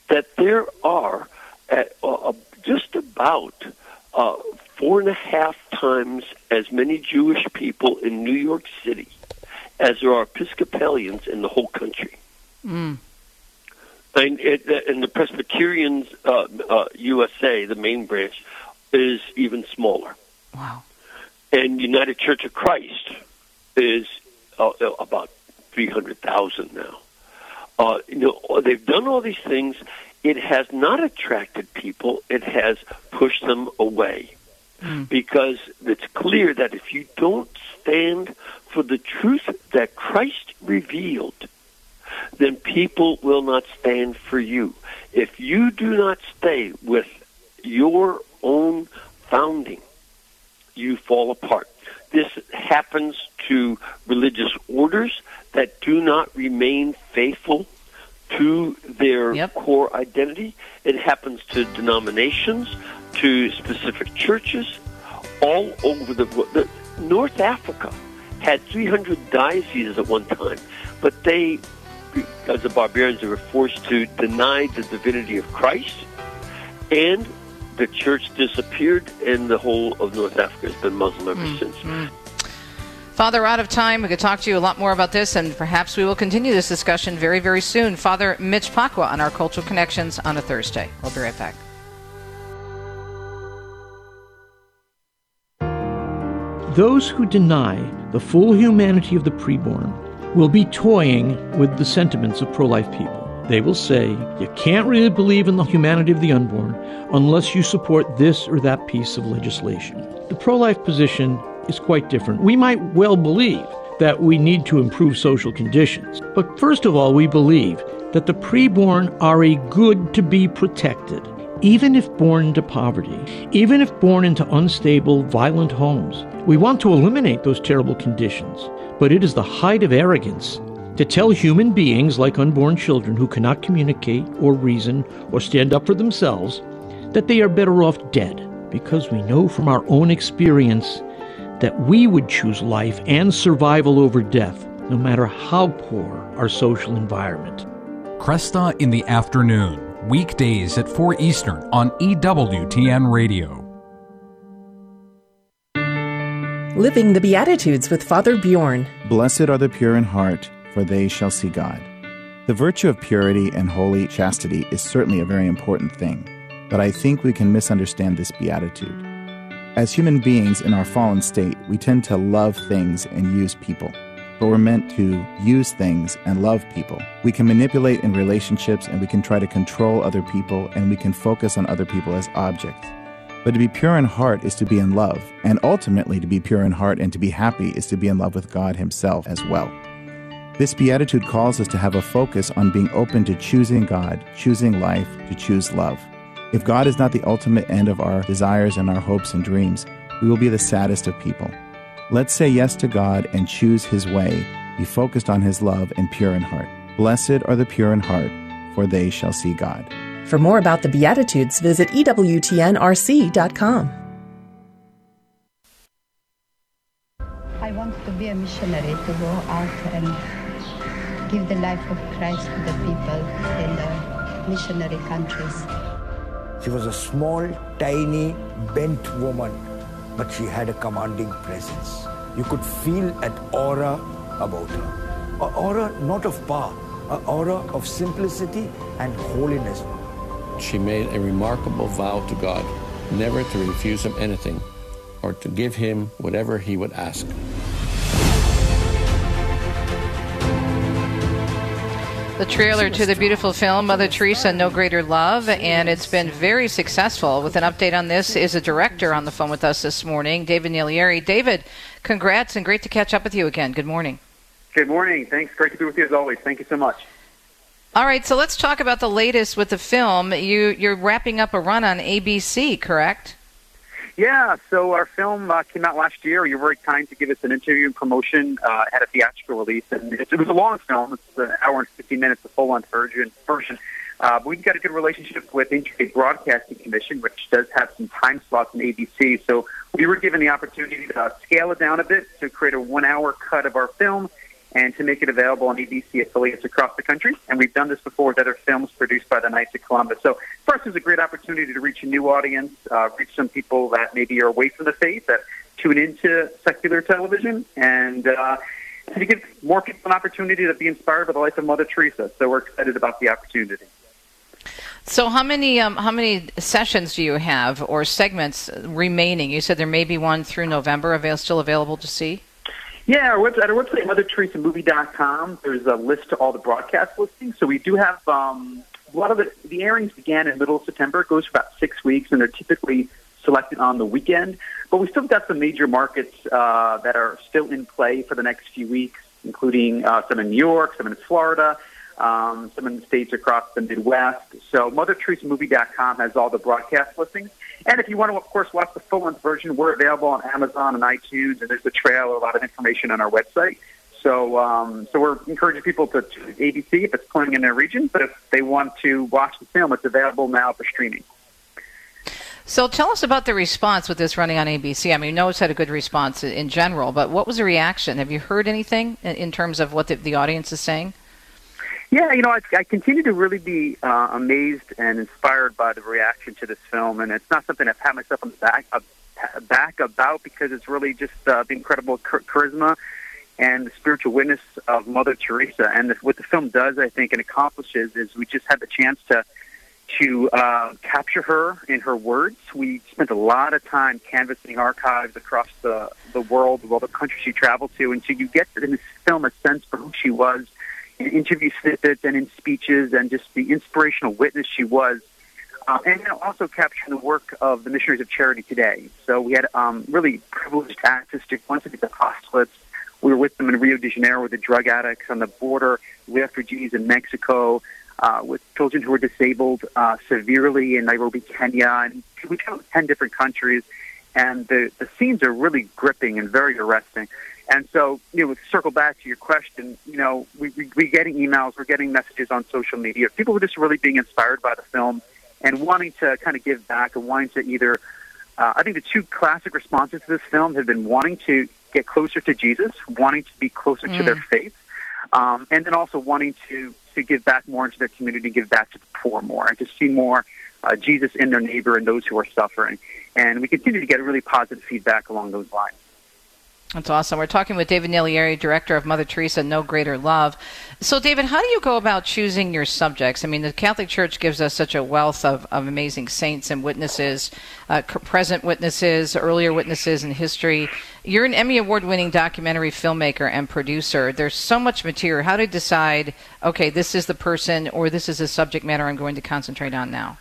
that there are at, uh, just about uh, four and a half times as many Jewish people in New York City as there are Episcopalians in the whole country. Mm. And, and the Presbyterians uh, uh, USA, the main branch, is even smaller. Wow. And United Church of Christ is uh, about 300,000 now. Uh, you know, they've done all these things. It has not attracted people. It has pushed them away. Mm. Because it's clear that if you don't stand for the truth that Christ revealed, then people will not stand for you. If you do not stay with your own founding, you fall apart. This happens to religious orders that do not remain faithful to their yep. core identity. It happens to denominations, to specific churches, all over the world. North Africa had 300 dioceses at one time, but they, because the barbarians, were forced to deny the divinity of Christ, and the church disappeared, and the whole of North Africa has been Muslim ever Mm, since. mm. Father, out of time. We could talk to you a lot more about this, and perhaps we will continue this discussion very, very soon. Father Mitch Pacwa on our Cultural Connections on a Thursday. We'll be right back. Those who deny the full humanity of the preborn will be toying with the sentiments of pro life people. They will say, you can't really believe in the humanity of the unborn unless you support this or that piece of legislation. The pro life position is quite different. We might well believe that we need to improve social conditions. But first of all, we believe that the preborn are a good to be protected, even if born into poverty, even if born into unstable, violent homes. We want to eliminate those terrible conditions, but it is the height of arrogance to tell human beings like unborn children who cannot communicate or reason or stand up for themselves that they are better off dead, because we know from our own experience that we would choose life and survival over death, no matter how poor our social environment. Kresta in the afternoon, weekdays at 4 Eastern on EWTN Radio. Living the Beatitudes with Father Bjorn. Blessed are the pure in heart, for they shall see God. The virtue of purity and holy chastity is certainly a very important thing, but I think we can misunderstand this beatitude. As human beings in our fallen state, we tend to love things and use people. But we're meant to use things and love people. We can manipulate in relationships and we can try to control other people and we can focus on other people as objects. But to be pure in heart is to be in love. And ultimately, to be pure in heart and to be happy is to be in love with God Himself as well. This beatitude calls us to have a focus on being open to choosing God, choosing life, to choose love. If God is not the ultimate end of our desires and our hopes and dreams, we will be the saddest of people. Let's say yes to God and choose His way, be focused on His love and pure in heart. Blessed are the pure in heart, for they shall see God. For more about the Beatitudes, visit EWTNRC.com. I want to be a missionary to go out and give the life of Christ to the people in the missionary countries. She was a small, tiny, bent woman, but she had a commanding presence. You could feel an aura about her. An aura not of power, an aura of simplicity and holiness. She made a remarkable vow to God never to refuse him anything or to give him whatever he would ask. The trailer to the beautiful film Mother Teresa No Greater Love, and it's been very successful. With an update on this is a director on the phone with us this morning, David Naglieri. David, congrats and great to catch up with you again. Good morning. Good morning. Thanks. Great to be with you as always. Thank you so much. All right, so let's talk about the latest with the film. You, you're wrapping up a run on ABC, correct? Yeah, so our film uh, came out last year. You were very kind to give us an interview and promotion uh, at a theatrical release, and it, it was a long film. It's an hour and 15 minutes, a full-length version. version. Uh, we've got a good relationship with the Interfaith Broadcasting Commission, which does have some time slots in ABC. So we were given the opportunity to uh, scale it down a bit to create a one-hour cut of our film and to make it available on ABC affiliates across the country. And we've done this before with other films produced by the Knights of Columbus. So for us, it was a great opportunity to reach a new audience, uh, reach some people that maybe are away from the faith, that tune into secular television, and uh, to give more people an opportunity to be inspired by the life of Mother Teresa. So we're excited about the opportunity. So how many um, how many sessions do you have or segments remaining? You said there may be one through November still available to see. Yeah, our website, our website, MotherTeresaMovie.com. There's a list to all the broadcast listings. So we do have um, a lot of the, the airings began in middle of September. It goes for about six weeks, and they're typically selected on the weekend. But we still got some major markets uh, that are still in play for the next few weeks, including uh, some in New York, some in Florida, um, some in the states across the Midwest. So MotherTeresaMovie.com has all the broadcast listings. And if you want to, of course, watch the full-length version, we're available on Amazon and iTunes, and there's a trailer, a lot of information on our website. So, um, so we're encouraging people to, ABC if it's playing in their region, but if they want to watch the film, it's available now for streaming. So tell us about the response with this running on ABC. I mean, we know it's had a good response in general, but what was the reaction? Have you heard anything in terms of what the, the audience is saying? Yeah, you know, I, I continue to really be uh, amazed and inspired by the reaction to this film, and it's not something I pat myself on the back uh, back about because it's really just uh, the incredible char- charisma and the spiritual witness of Mother Teresa. And the, what the film does, I think, and accomplishes is we just had the chance to to uh, capture her in her words. We spent a lot of time canvassing archives across the the world, all the countries she traveled to, and so you get in this film a sense for who she was in interview snippets and in speeches and just the inspirational witness she was. Uh, and also capturing the work of the Missionaries of Charity today. So we had um, really privileged access to once again the apostolates. We were with them in Rio de Janeiro with the drug addicts on the border, refugees in Mexico, uh, with children who were disabled uh, severely in Nairobi, Kenya, and we traveled 10 different countries. And the, the scenes are really gripping and very arresting. And so, you know, circle back to your question, you know, we, we, we're getting emails, we're getting messages on social media. People are just really being inspired by the film and wanting to kind of give back and wanting to either, uh, I think the two classic responses to this film have been wanting to get closer to Jesus, wanting to be closer mm. to their faith, um, and then also wanting to, to give back more into their community, give back to the poor more, and to see more uh, Jesus in their neighbor and those who are suffering. And we continue to get really positive feedback along those lines. That's awesome. We're talking with David Naglieri, director of Mother Teresa No Greater Love. So, David, how do you go about choosing your subjects? I mean, the Catholic Church gives us such a wealth of, of amazing saints and witnesses, uh, present witnesses, earlier witnesses in history. You're an Emmy Award winning documentary filmmaker and producer. There's so much material. How do you decide, okay, this is the person or this is the subject matter I'm going to concentrate on now?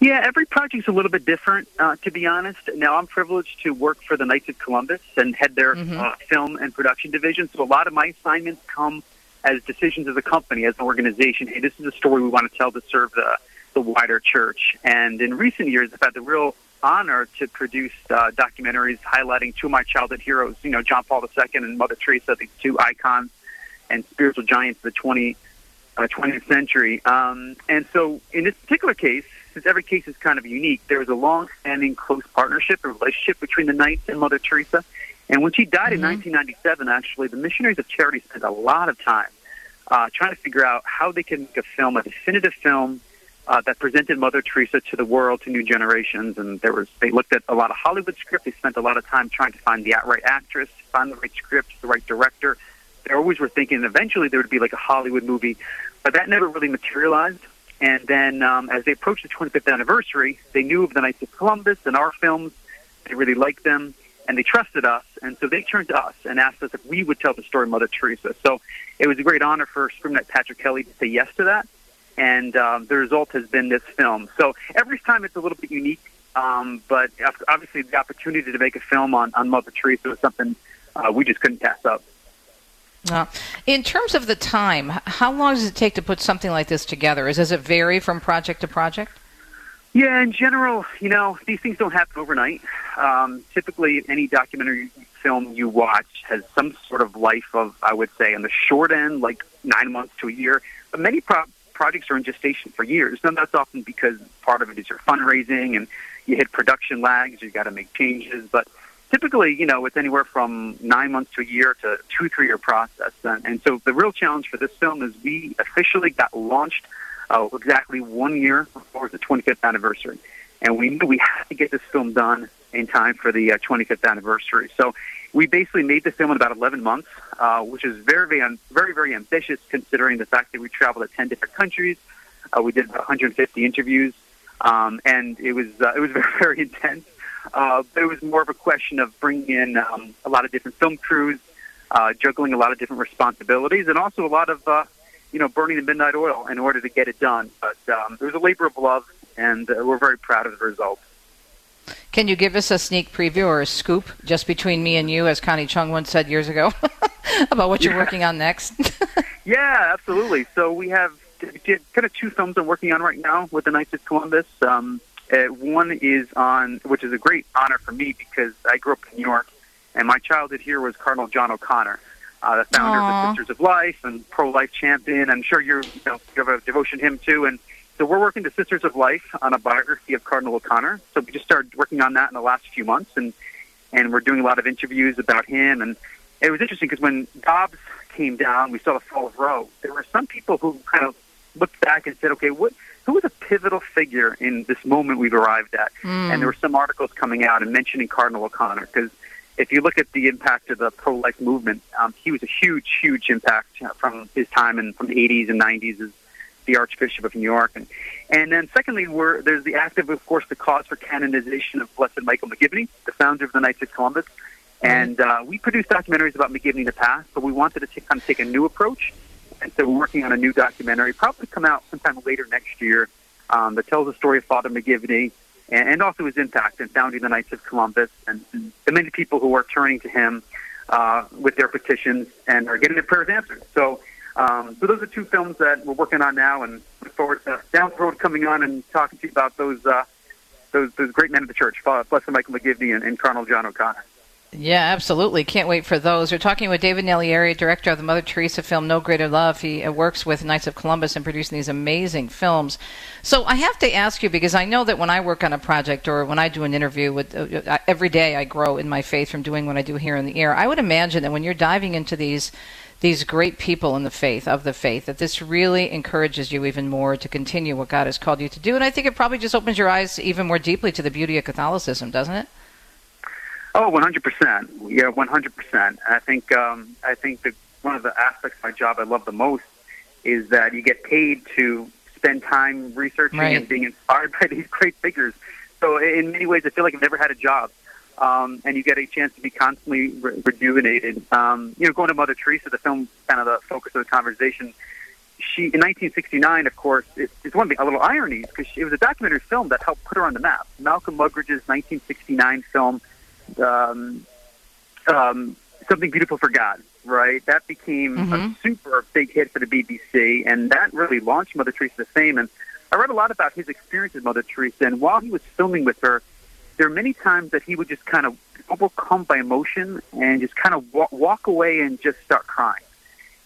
Yeah, every project's a little bit different, uh, to be honest. Now, I'm privileged to work for the Knights of Columbus and head their mm-hmm. uh, film and production division. So a lot of my assignments come as decisions as a company, as an organization. Hey, this is a story we want to tell to serve the, the wider church. And in recent years, I've had the real honor to produce uh, documentaries highlighting two of my childhood heroes, you know, John Paul II and Mother Teresa, these two icons and spiritual giants of the 20, uh, 20th century. Um, and so in this particular case, since every case is kind of unique, there was a long-standing close partnership, a relationship between the Knights and Mother Teresa. And when she died mm-hmm. in 1997, actually, the Missionaries of Charity spent a lot of time uh, trying to figure out how they could make a film, a definitive film uh, that presented Mother Teresa to the world, to new generations. And there was they looked at a lot of Hollywood script. They spent a lot of time trying to find the right actress, find the right script, the right director. They always were thinking eventually there would be like a Hollywood movie, but that never really materialized. And then um, as they approached the 25th anniversary, they knew of the Knights of Columbus and our films. They really liked them. and they trusted us, and so they turned to us and asked us if we would tell the story of Mother Teresa. So it was a great honor for Supreme Knight Patrick Kelly to say yes to that, and um, the result has been this film. So every time it's a little bit unique, um, but obviously the opportunity to make a film on, on Mother Teresa was something uh, we just couldn't pass up. Uh, in terms of the time, how long does it take to put something like this together? Is, does it vary from project to project? Yeah, in general, you know, these things don't happen overnight. Um, typically, any documentary film you watch has some sort of life of, I would say, on the short end, like nine months to a year. But many pro- projects are in gestation for years. And that's often because part of it is your fundraising and you hit production lags, you've got to make changes. But typically, you know, it's anywhere from nine months to a year to two, three year process. And, and so the real challenge for this film is we officially got launched uh, exactly one year before the 25th anniversary. And we knew we had to get this film done in time for the uh, 25th anniversary. So we basically made the film in about 11 months, uh, which is very, very, very, very ambitious considering the fact that we traveled to 10 different countries. Uh, we did about 150 interviews, um, and it was uh, it was <laughs> very, very intense. Uh, but it was more of a question of bringing in um, a lot of different film crews, uh, juggling a lot of different responsibilities, and also a lot of uh, you know, burning the midnight oil in order to get it done. But um, it was a labor of love, and uh, we're very proud of the result. Can you give us a sneak preview or a scoop just between me and you, as Connie Chung once said years ago, <laughs> about what you're yeah. working on next? <laughs> yeah, absolutely. So we have kind of two films I'm working on right now with the Knights of Columbus. Um, uh, one is on, which is a great honor for me because I grew up in New York, and my childhood here was Cardinal John O'Connor uh, the founder Aww. of the Sisters of Life and pro-life champion. I'm sure you're, you know, you have a devotion to him too. And so we're working the Sisters of Life on a biography of Cardinal O'Connor. So we just started working on that in the last few months, and and we're doing a lot of interviews about him. And it was interesting because when Dobbs came down, we saw the fall of Roe. There were some people who kind of looked back and said, "Okay, what?" Who was a pivotal figure in this moment we've arrived at? Mm. And there were some articles coming out and mentioning Cardinal O'Connor because if you look at the impact of the pro-life movement, um, he was a huge, huge impact from his time in from the 80s and 90s as the Archbishop of New York. And, and then secondly, we're, there's the active, of of course, the cause for canonization of Blessed Michael McGivney, the founder of the Knights of Columbus. And uh, we produced documentaries about McGivney in the past, but we wanted to take, kind of take a new approach. And so we're working on a new documentary, probably come out sometime later next year, um, that tells the story of Father McGivney and, and also his impact in founding the Knights of Columbus and, and the many people who are turning to him uh, with their petitions and are getting their prayers answered. So, um, so those are two films that we're working on now, and look forward to down the road coming on and talking to you about those uh, those those great men of the church, Father Blessed Michael McGivney and, and Cardinal John O'Connor. Yeah, absolutely. Can't wait for those. We're talking with David Naglieri, director of the Mother Teresa film No Greater Love. He uh, works with Knights of Columbus in producing these amazing films. So I have to ask you because I know that when I work on a project or when I do an interview with uh, uh, every day I grow in my faith from doing what I do here in the air. I would imagine that when you're diving into these these great people in the faith of the faith that this really encourages you even more to continue what God has called you to do and I think it probably just opens your eyes even more deeply to the beauty of Catholicism, doesn't it? Oh, one hundred percent. Yeah, one hundred percent. I think um, I think that one of the aspects of my job I love the most is that you get paid to spend time researching right. and being inspired <laughs> by these great figures. So in many ways, I feel like I've never had a job, um, and you get a chance to be constantly re- rejuvenated. Um, you know, going to Mother Teresa, the film, kind of the focus of the conversation. She in 1969, of course, it's, it's one of the a little ironies because it was a documentary film that helped put her on the map. Malcolm Muggeridge's 1969 film um, um, Something Beautiful for God, right? That became mm-hmm. a super big hit for the BBC, and that really launched Mother Teresa's fame. And I read a lot about his experience with Mother Teresa, and while he was filming with her, there are many times that he would just kind of overcome by emotion and just kind of walk, walk away and just start crying.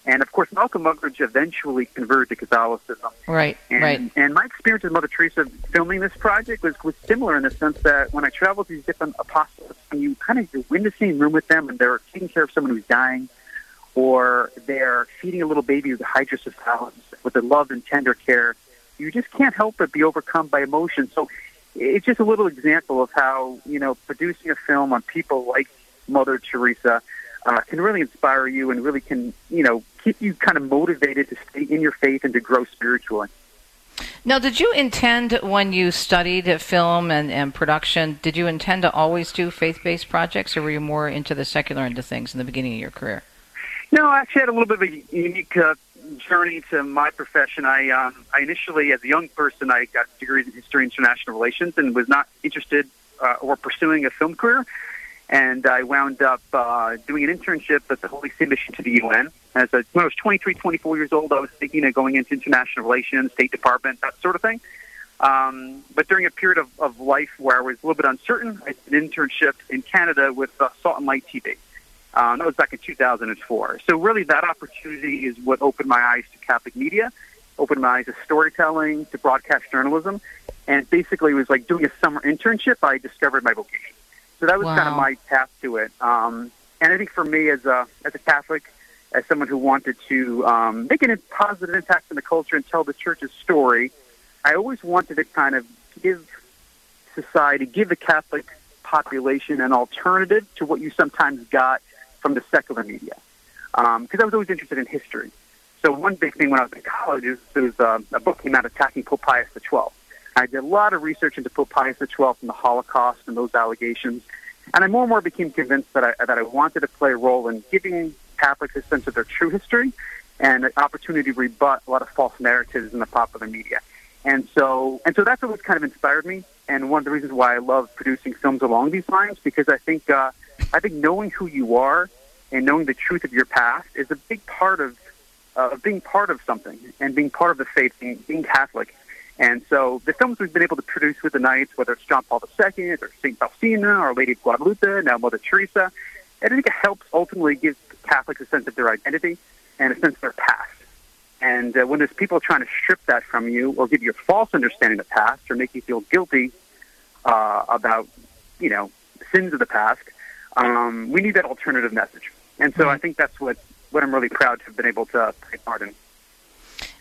And of course, Malcolm Muggeridge eventually converted to Catholicism. Right, and, right. And my experience with Mother Teresa filming this project was, was similar in the sense that when I traveled to these different apostles, and you kind of you're in the same room with them, and they're taking care of someone who's dying, or they're feeding a little baby with hydrocephalus with the love and tender care, you just can't help but be overcome by emotion. So it's just a little example of how you know producing a film on people like Mother Teresa uh, can really inspire you and really can, you know, keep you kind of motivated to stay in your faith and to grow spiritually. Now, did you intend when you studied film and, and production, did you intend to always do faith based projects, or were you more into the secular end of things in the beginning of your career? No, I actually had a little bit of a unique uh, journey to my profession. I, um, I initially, as a young person, I got degrees in history and international relations and was not interested uh, or pursuing a film career. And I wound up uh, doing an internship at the Holy See Mission to the UN. As a, when I was 23, 24 years old, I was thinking of going into international relations, State Department, that sort of thing. Um, but during a period of, of life where I was a little bit uncertain, I did an internship in Canada with uh, Salt and Light TV. Um, that was back in 2004. So really, that opportunity is what opened my eyes to Catholic media, opened my eyes to storytelling, to broadcast journalism, and basically it was like doing a summer internship. I discovered my vocation. So that was Wow. kind of my path to it. Um, and I think for me, as a as a Catholic, as someone who wanted to um, make a positive impact in the culture and tell the church's story, I always wanted to kind of give society, give the Catholic population an alternative to what you sometimes got from the secular media. Because I was always interested in history. So one big thing when I was in college is there was uh, a book came out attacking Pope Pius XII. I did a lot of research into Pope Pius XII and the Holocaust and those allegations, and I more and more became convinced that I that I wanted to play a role in giving Catholics a sense of their true history and an opportunity to rebut a lot of false narratives in the popular media. And so, and so that's what kind of inspired me, and one of the reasons why I love producing films along these lines because I think uh, I think knowing who you are and knowing the truth of your past is a big part of uh, of being part of something and being part of the faith, being, being Catholic. And so the films we've been able to produce with the Knights, whether it's John Paul II or St. Faustina or Lady of Guadalupe, now Mother Teresa, I think it helps ultimately give Catholics a sense of their identity and a sense of their past. And uh, when there's people trying to strip that from you or give you a false understanding of the past or make you feel guilty uh, about, you know, sins of the past, um, we need that alternative message. And so I think that's what, what I'm really proud to have been able to take part in.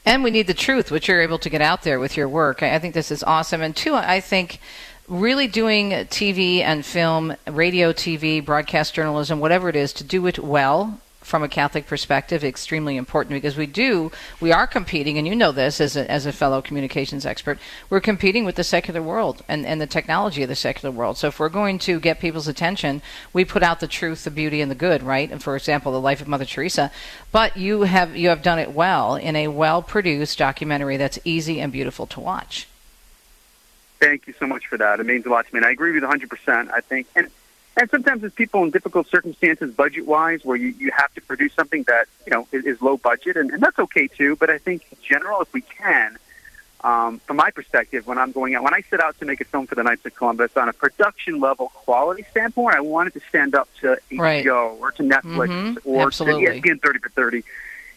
And we need the truth, which you're able to get out there with your work. I think this is awesome. And two, I think really doing TV and film, radio, TV, broadcast journalism, whatever it is, to do it well from a Catholic perspective, extremely important because we do, we are competing, and you know this as a, as a fellow communications expert, we're competing with the secular world and, and the technology of the secular world. So if we're going to get people's attention, we put out the truth, the beauty, and the good, right? And for example, the life of Mother Teresa. But you have you have done it well in a well produced documentary that's easy and beautiful to watch. Thank you so much for that. It means a lot to me. And I agree with you 100%. I think, and, and sometimes there's people in difficult circumstances, budget wise, where you, you have to produce something that, you know, is, is low budget, and, and that's okay too. But I think in general, if we can, um, from my perspective, when I'm going out, when I set out to make a film for the Knights of Columbus on a production level quality standpoint, I wanted to stand up to HBO Right. or to Netflix Mhm. or Absolutely. to ESPN 30 for 30.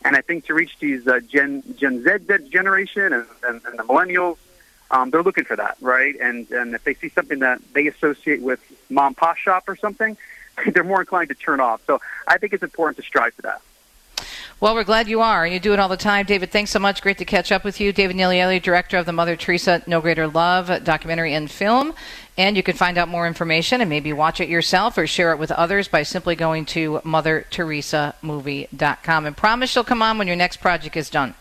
And I think to reach these uh, Gen Gen Z generation and, and, and the millennials, um, they're looking for that, right? And and if they see something that they associate with mom pop shop or something, <laughs> they're more inclined to turn off. So I think it's important to strive for that. Well, we're glad you are, and you do it all the time. David, thanks so much. Great to catch up with you. David Naglieri, director of the Mother Teresa No Greater Love documentary and film. And you can find out more information and maybe watch it yourself or share it with others by simply going to MotherTeresaMovie.com. And promise you'll come on when your next project is done.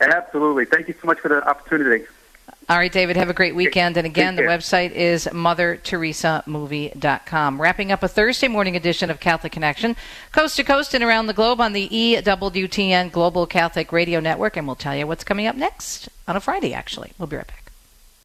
Absolutely. Thank you so much for the opportunity. All right, David, have a great weekend. And again, the website is MotherTeresaMovie.com. Wrapping up a Thursday morning edition of Catholic Connection, coast to coast and around the globe on the EWTN Global Catholic Radio Network. And we'll tell you what's coming up next on a Friday, actually. We'll be right back.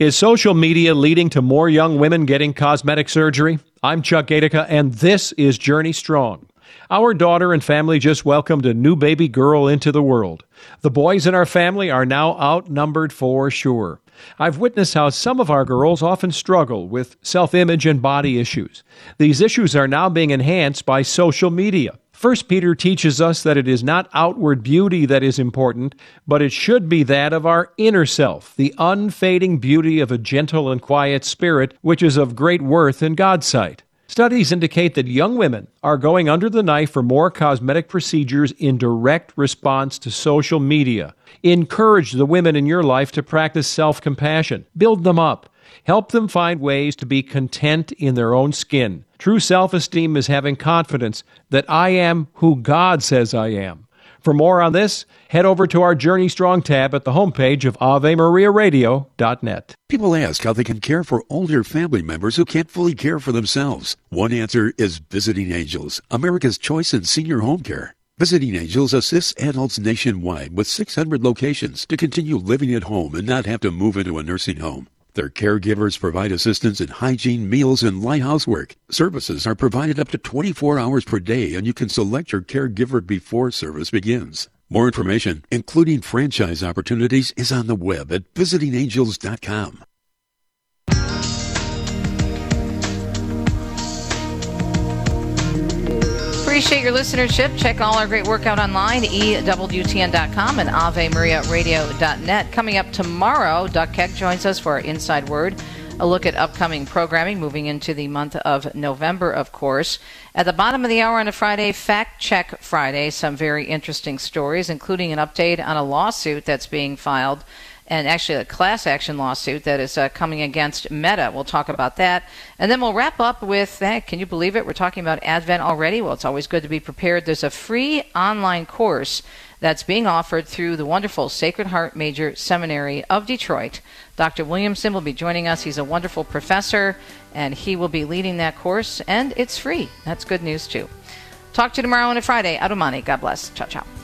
Is social media leading to more young women getting cosmetic surgery? I'm Chuck Gatica, and this is Journey Strong. Our daughter and family just welcomed a new baby girl into the world. The boys in our family are now outnumbered for sure. I've witnessed how some of our girls often struggle with self image and body issues. These issues are now being enhanced by social media. First Peter teaches us that it is not outward beauty that is important, but it should be that of our inner self, the unfading beauty of a gentle and quiet spirit, which is of great worth in God's sight. Studies indicate that young women are going under the knife for more cosmetic procedures in direct response to social media. Encourage the women in your life to practice self compassion, build them up, help them find ways to be content in their own skin. True self esteem is having confidence that I am who God says I am. For more on this, head over to our Journey Strong tab at the homepage of AveMariaRadio.net. People ask how they can care for older family members who can't fully care for themselves. One answer is Visiting Angels, America's choice in senior home care. Visiting Angels assists adults nationwide with 600 locations to continue living at home and not have to move into a nursing home. Their caregivers provide assistance in hygiene, meals, and light housework. Services are provided up to 24 hours per day, and you can select your caregiver before service begins. More information, including franchise opportunities, is on the web at visitingangels.com. Appreciate your listenership. Check all our great work out online, EWTN.com and AveMariaRadio.net. Coming up tomorrow, Doug Keck joins us for our Inside Word, a look at upcoming programming moving into the month of November, of course. At the bottom of the hour on a Friday, Fact Check Friday, some very interesting stories, including an update on a lawsuit that's being filed and actually a class action lawsuit that is uh, coming against Meta. We'll talk about that. And then we'll wrap up with hey, can you believe it? We're talking about Advent already. Well, it's always good to be prepared. There's a free online course that's being offered through the wonderful Sacred Heart Major Seminary of Detroit. Dr. Williamson will be joining us. He's a wonderful professor, and he will be leading that course, and it's free. That's good news, too. Talk to you tomorrow on a Friday. Adomani. God bless. Ciao, ciao.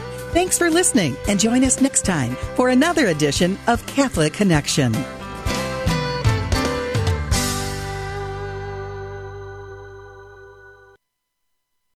Thanks for listening and join us next time for another edition of Catholic Connection.